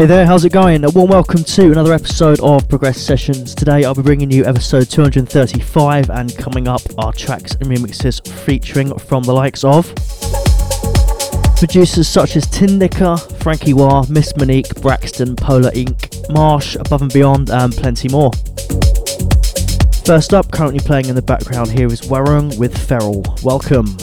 Hey there, how's it going? A warm welcome to another episode of Progress Sessions. Today I'll be bringing you episode 235 and coming up are tracks and remixes featuring from the likes of producers such as Tinlicker, Frankie Wah, Miss Monique, Braxton, Polar Inc., Marsh, Above and Beyond and plenty more. First up, currently playing in the background here is Warung with Feral. Welcome.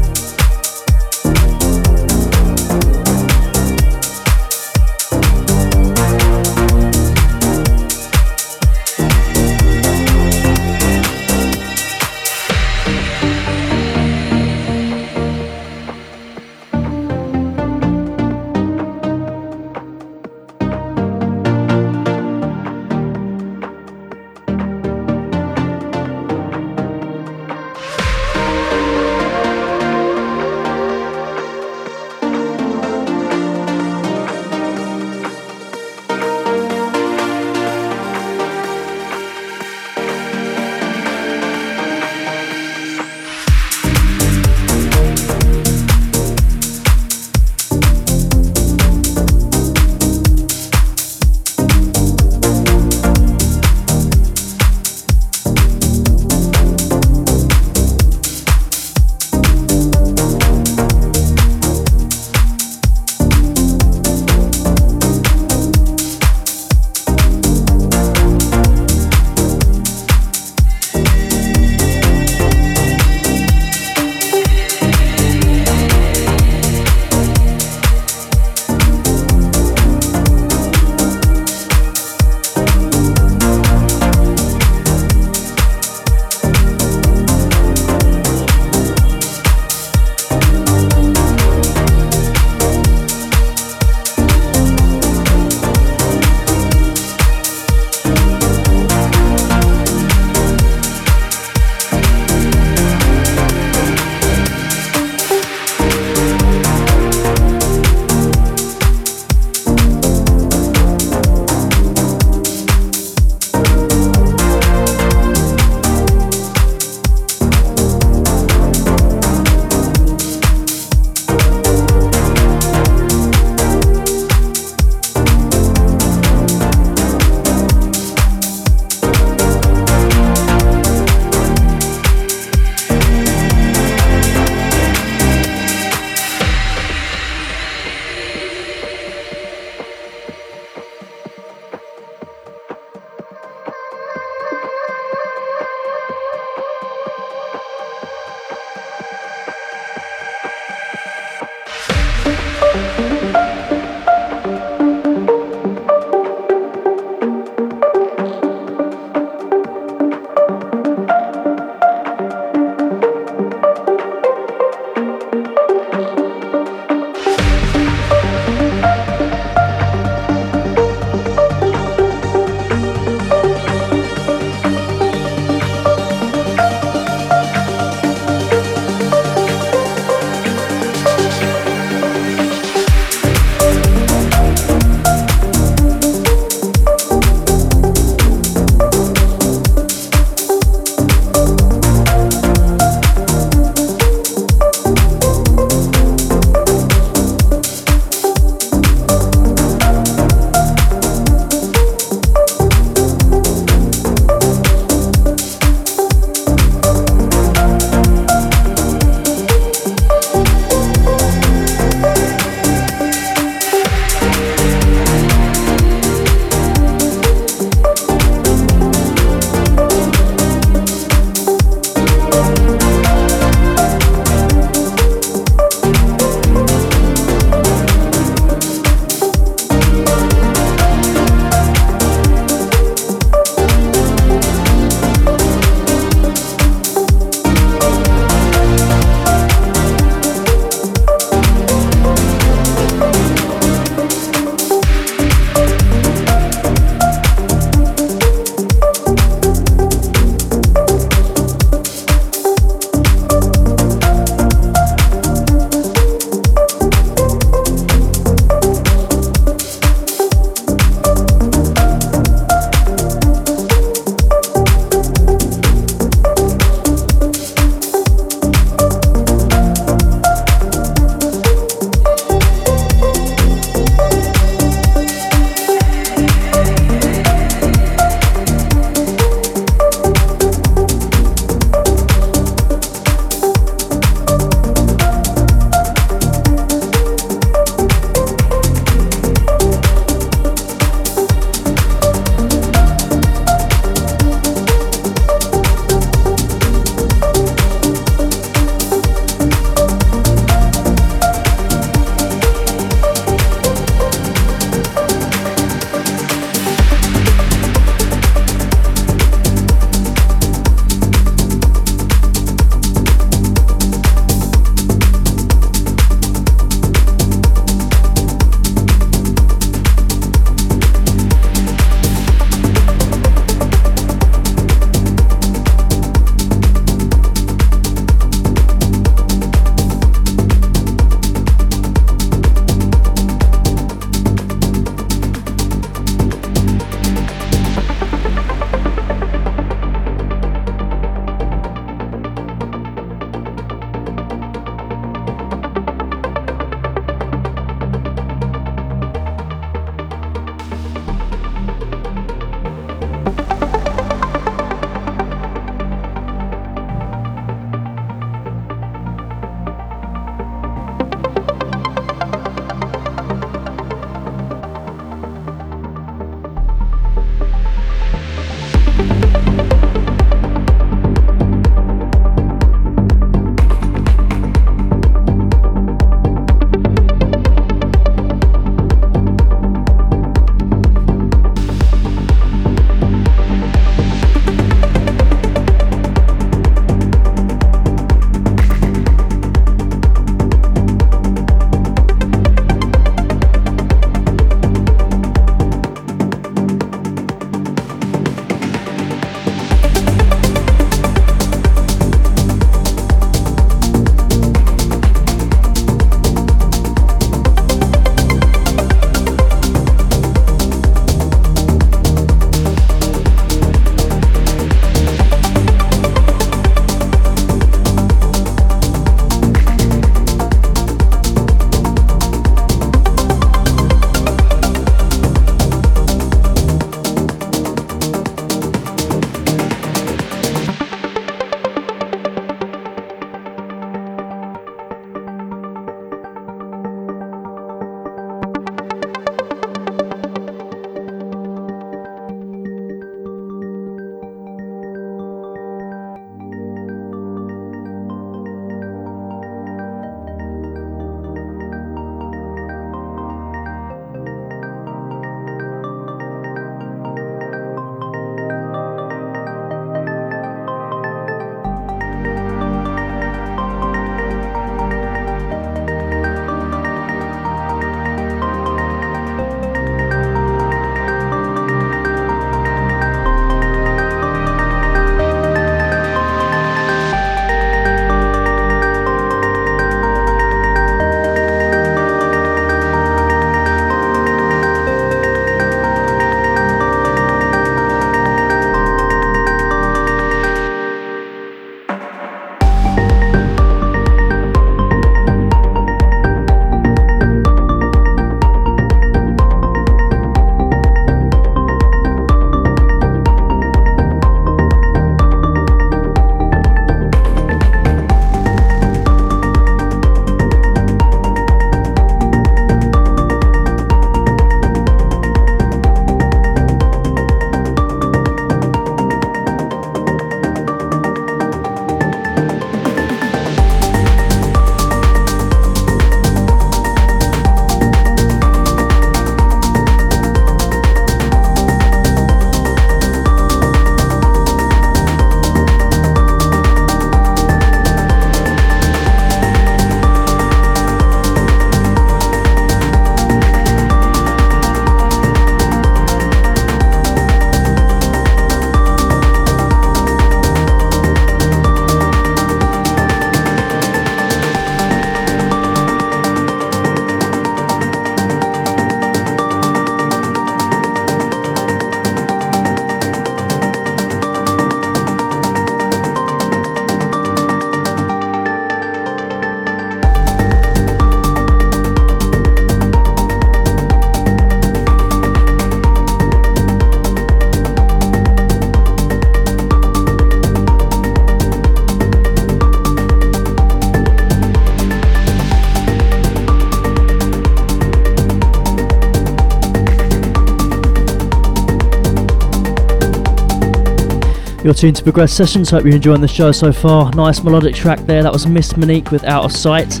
Tuned to Progress Sessions. Hope you're enjoying the show so far. Nice melodic track there. That was Miss Monique with Out of Sight.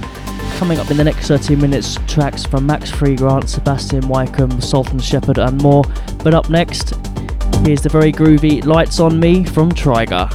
Coming up in the next 13 minutes, tracks from Max Freegrant, Sebastian Weikum, Sultan Shepard, and more. But up next, here's the very groovy Lights on Me from Trigger.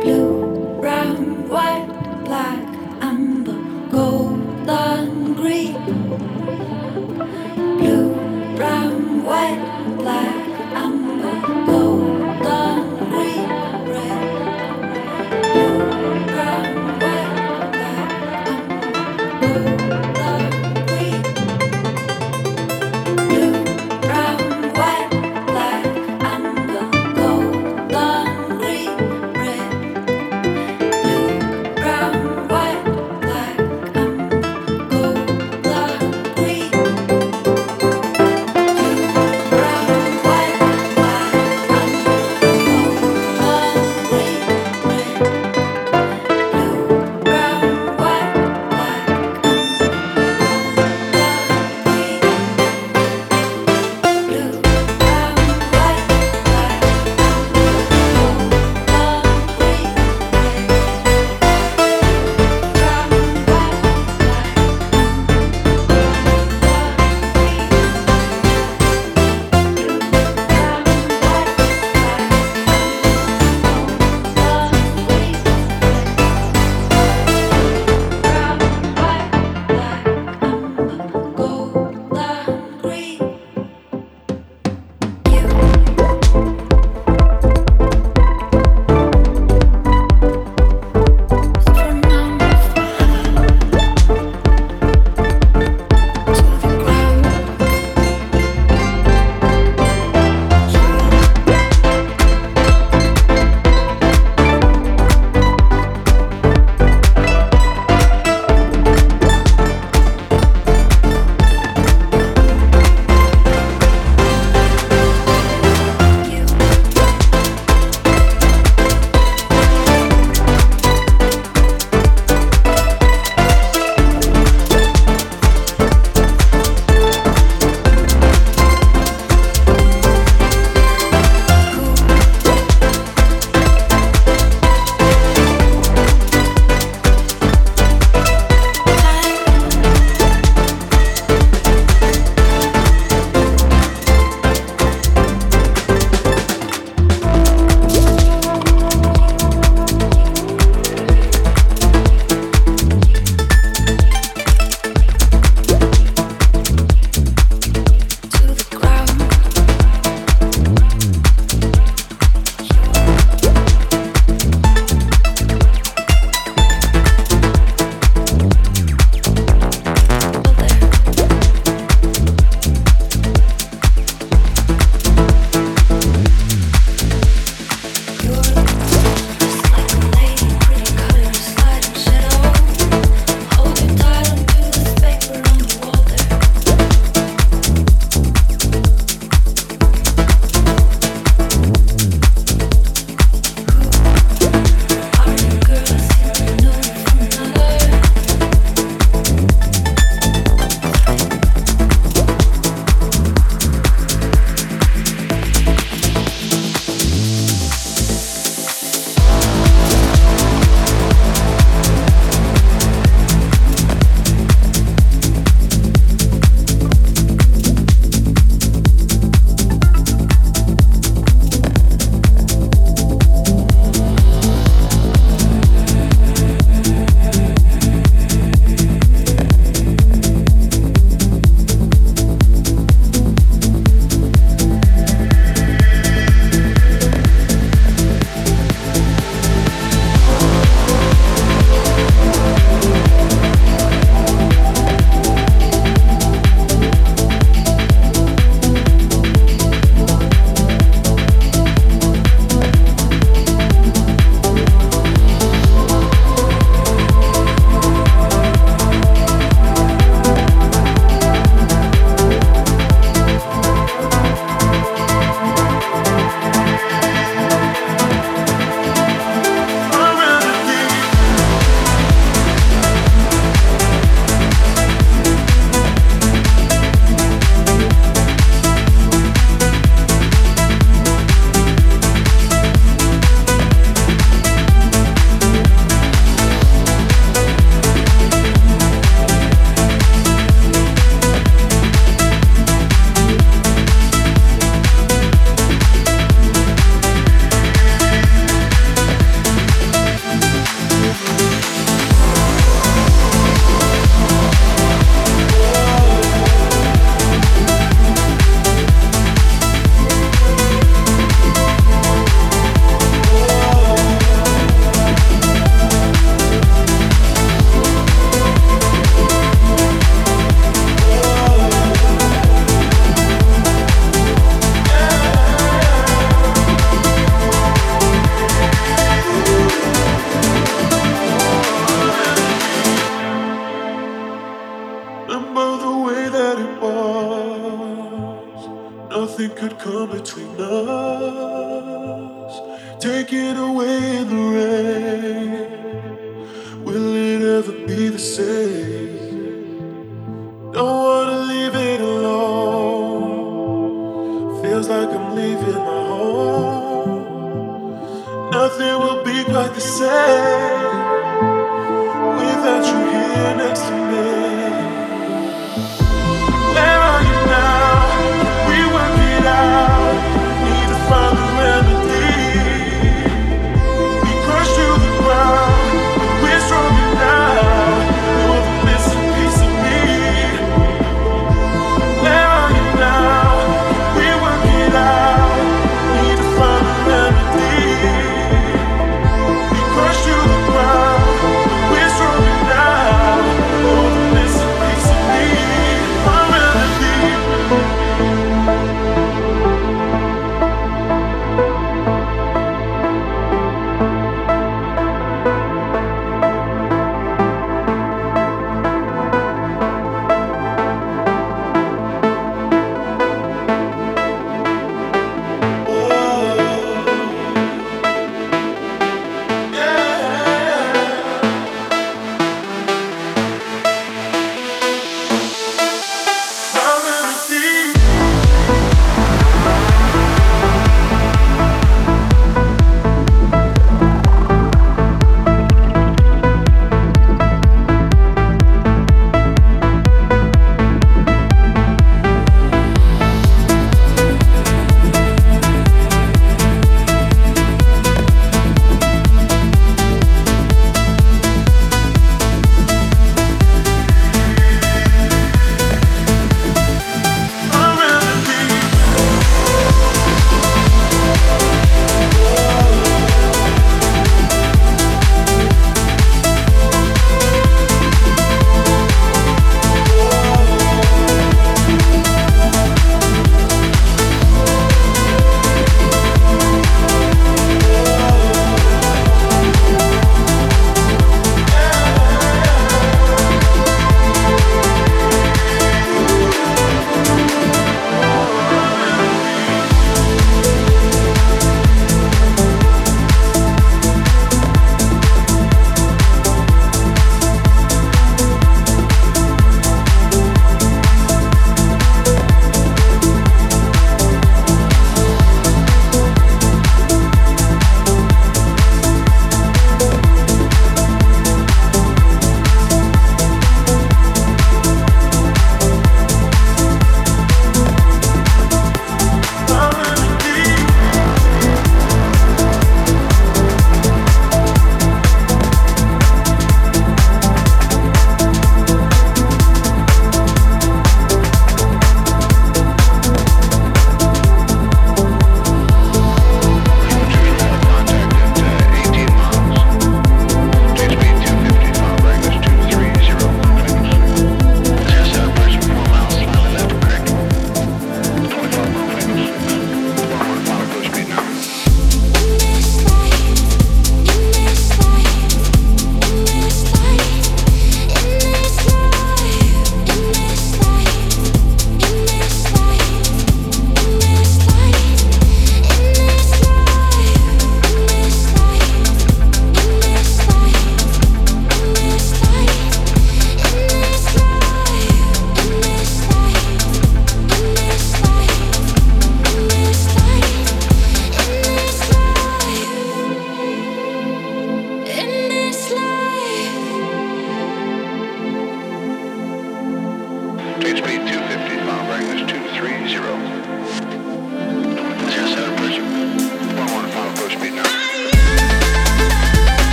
blue, brown, white.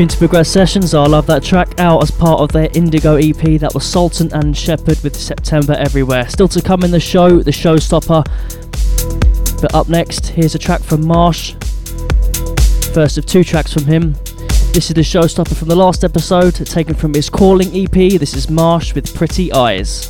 Tuned to Progress Sessions, I love that track out as part of their Indigo EP. That was Sultan and Shepard with September Everywhere. Still to come in the show, the showstopper. But up next, here's a track from Marsh. First of two tracks from him. This is the showstopper from the last episode, taken from his Calling EP. This is Marsh with Pretty Eyes.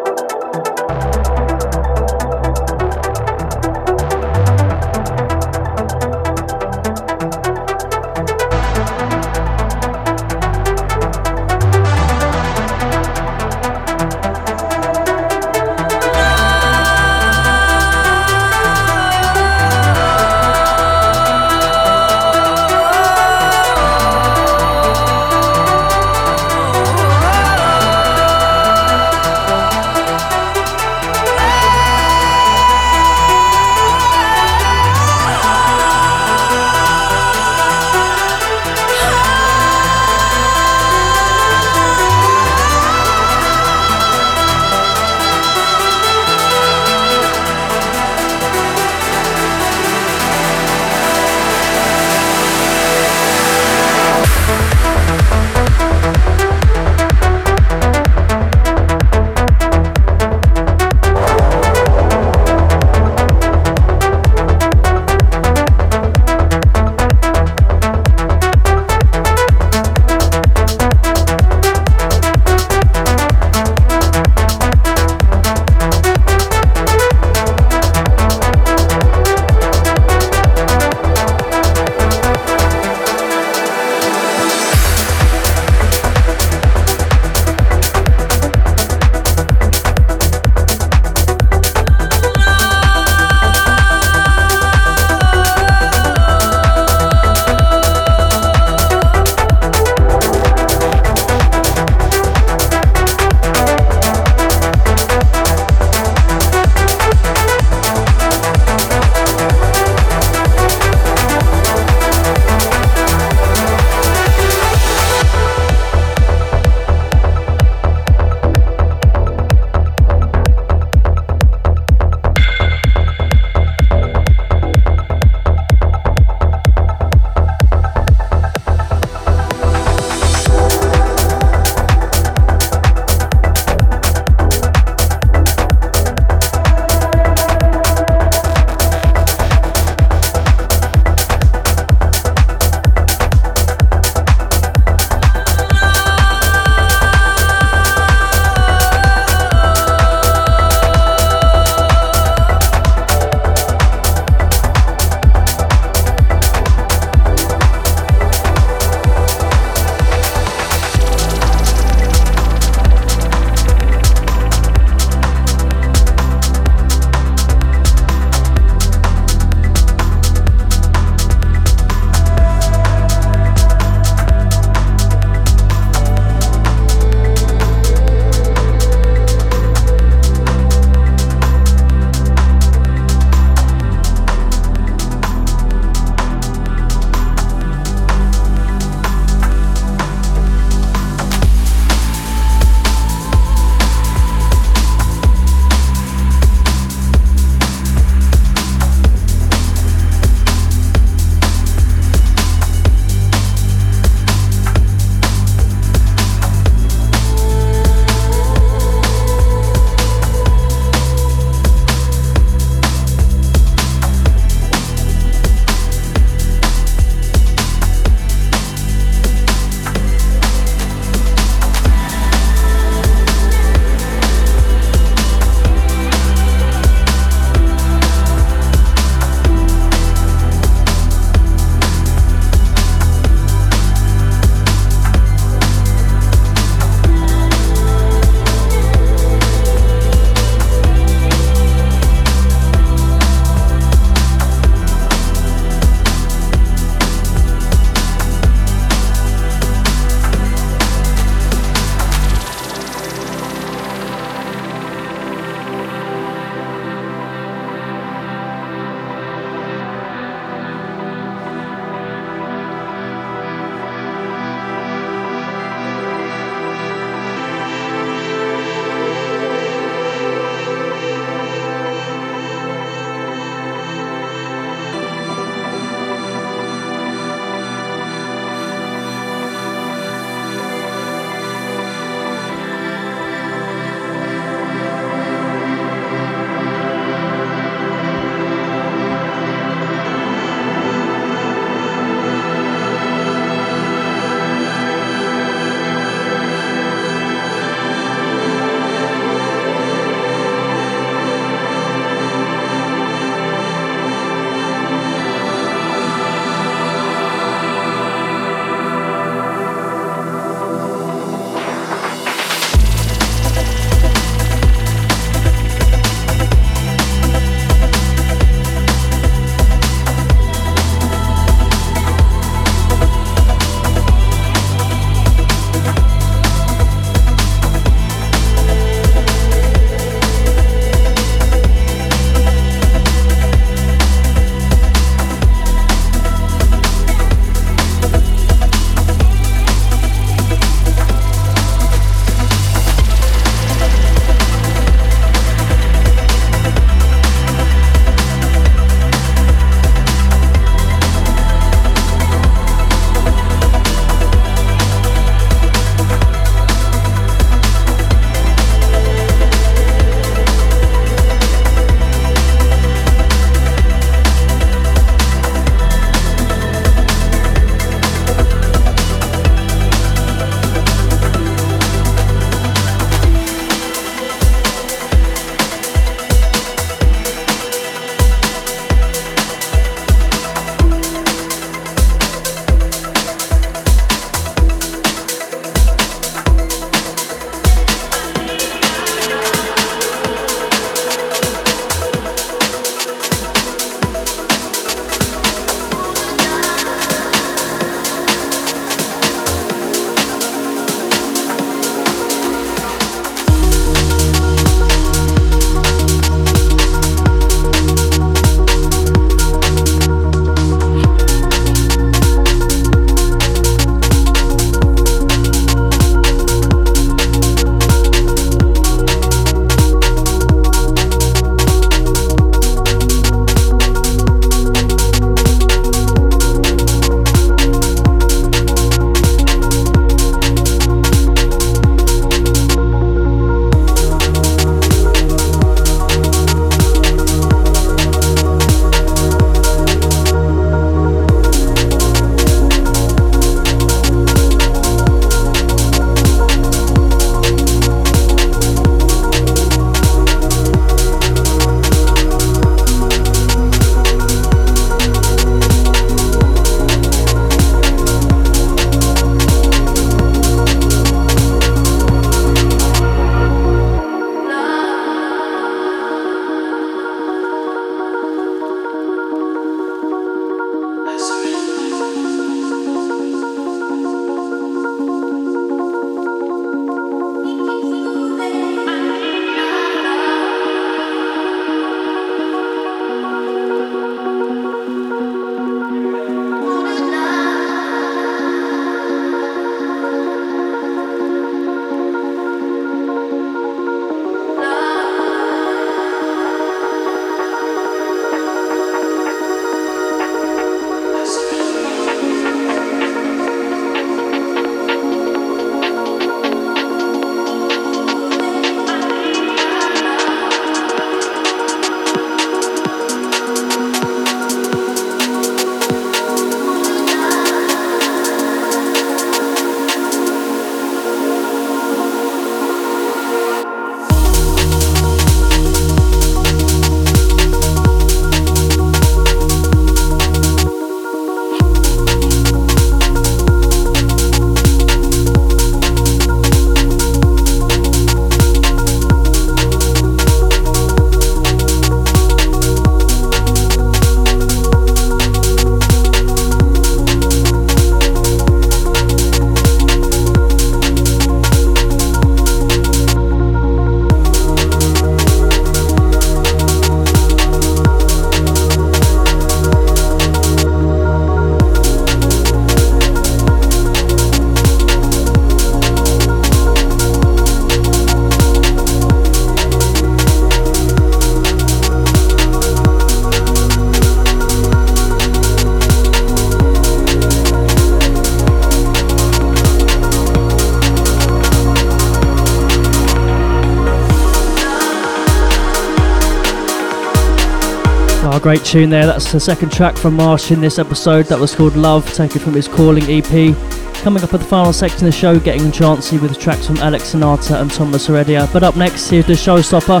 Great tune there. That's the second track from Marsh in this episode. That was called Love, taken from his Calling EP. Coming up at the final section of the show, getting chancy with tracks from Alex Sonata and Thomas Heredia. But up next, here's the showstopper,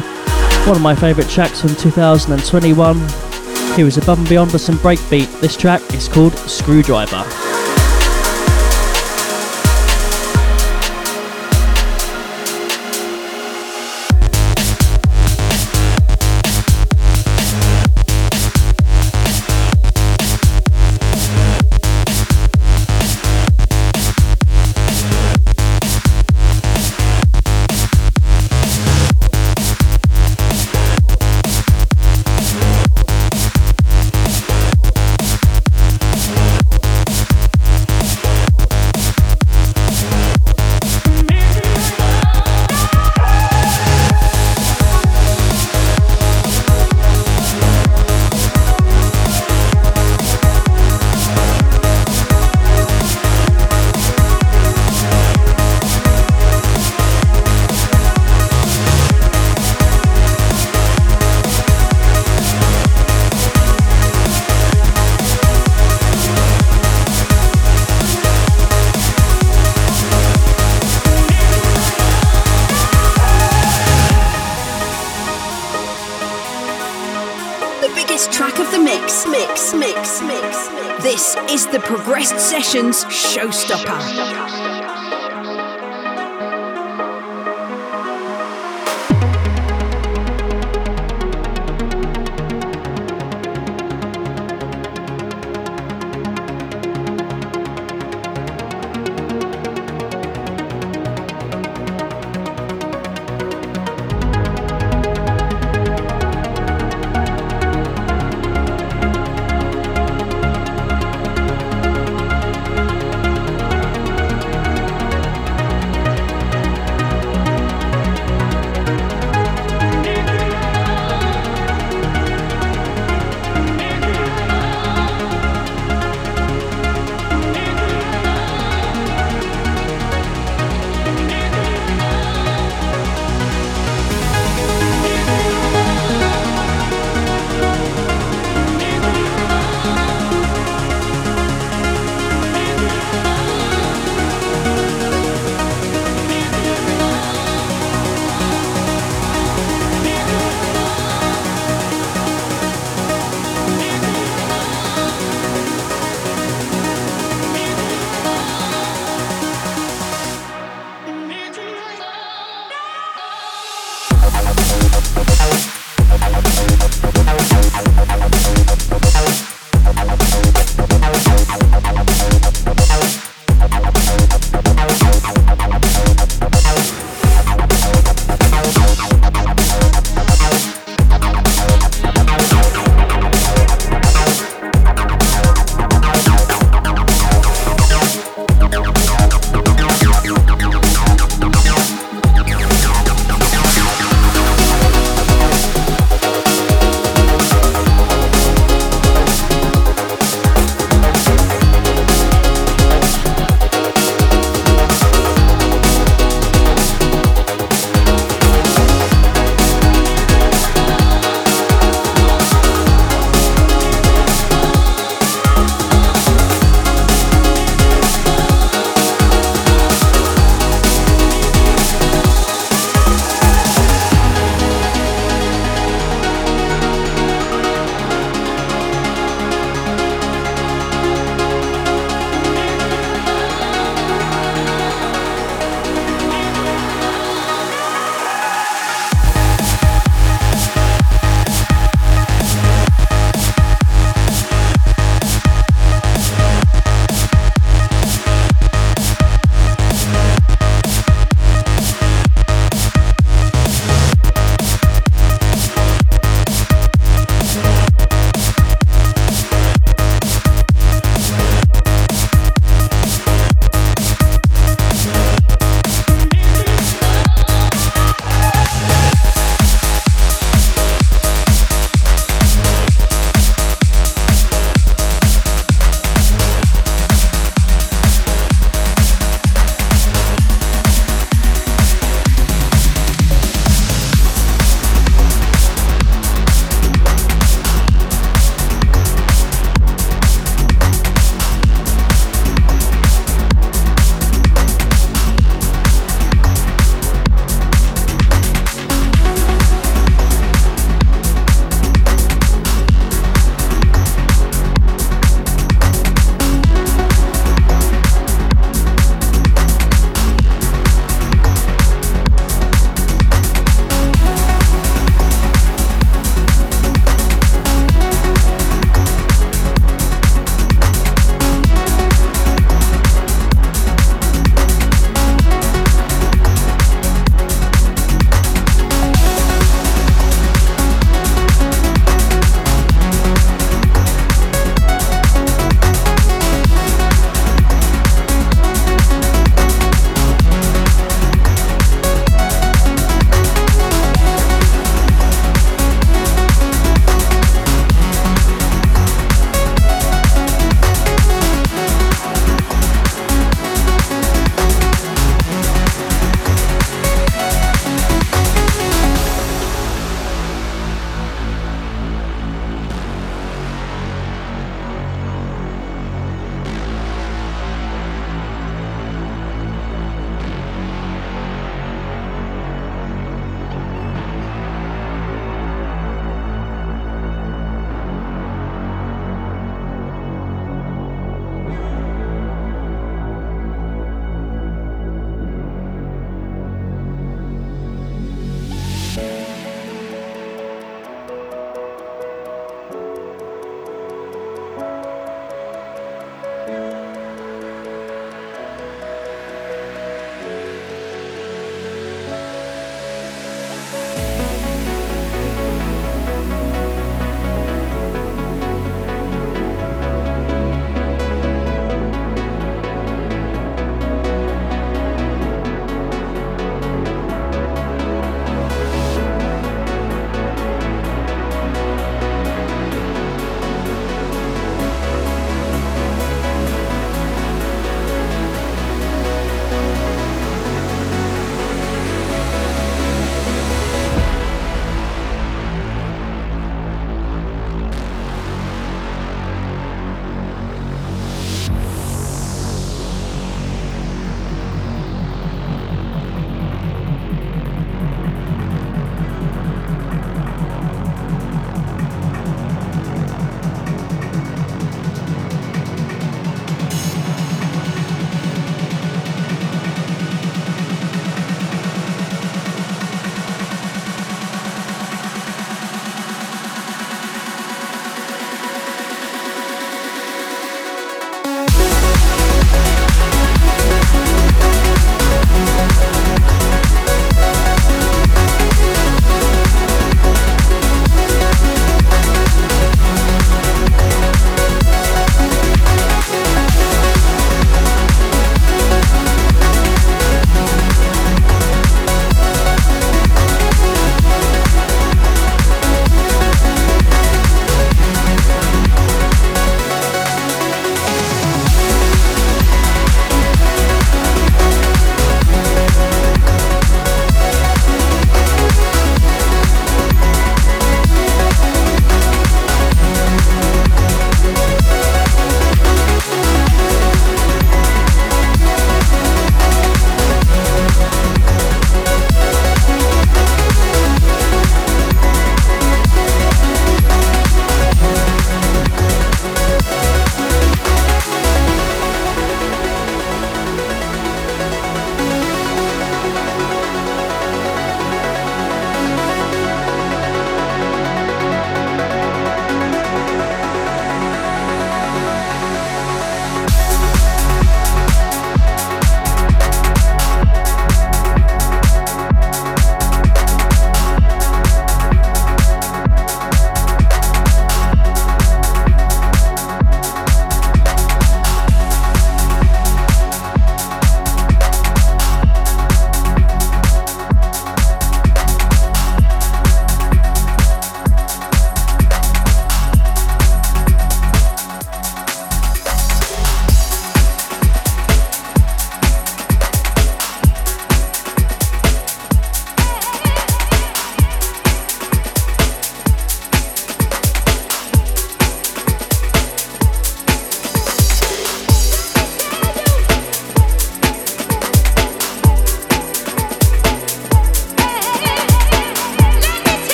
one of my favourite tracks from 2021. Here is Above and Beyond with some breakbeat. This track is called Screwdriver.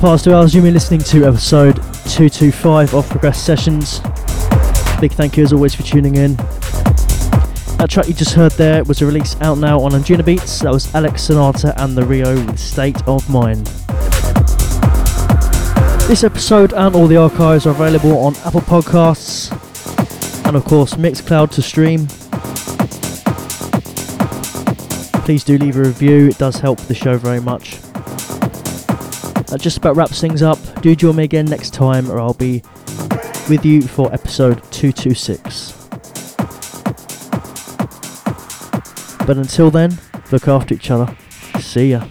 Past two hours, you've been listening to episode 225 of Progress Sessions. Big thank you as always for tuning in. That track you just heard there was a release out now on Anjunabeats. That was Alex Sonata and TheRio with State of Mind. This episode and all the archives are available on Apple Podcasts and of course Mixcloud to stream. Please do leave a review, it does help the show very much. That just about wraps things up. Do join me again next time, or I'll be with you for episode 226. But until then, look after each other. See ya.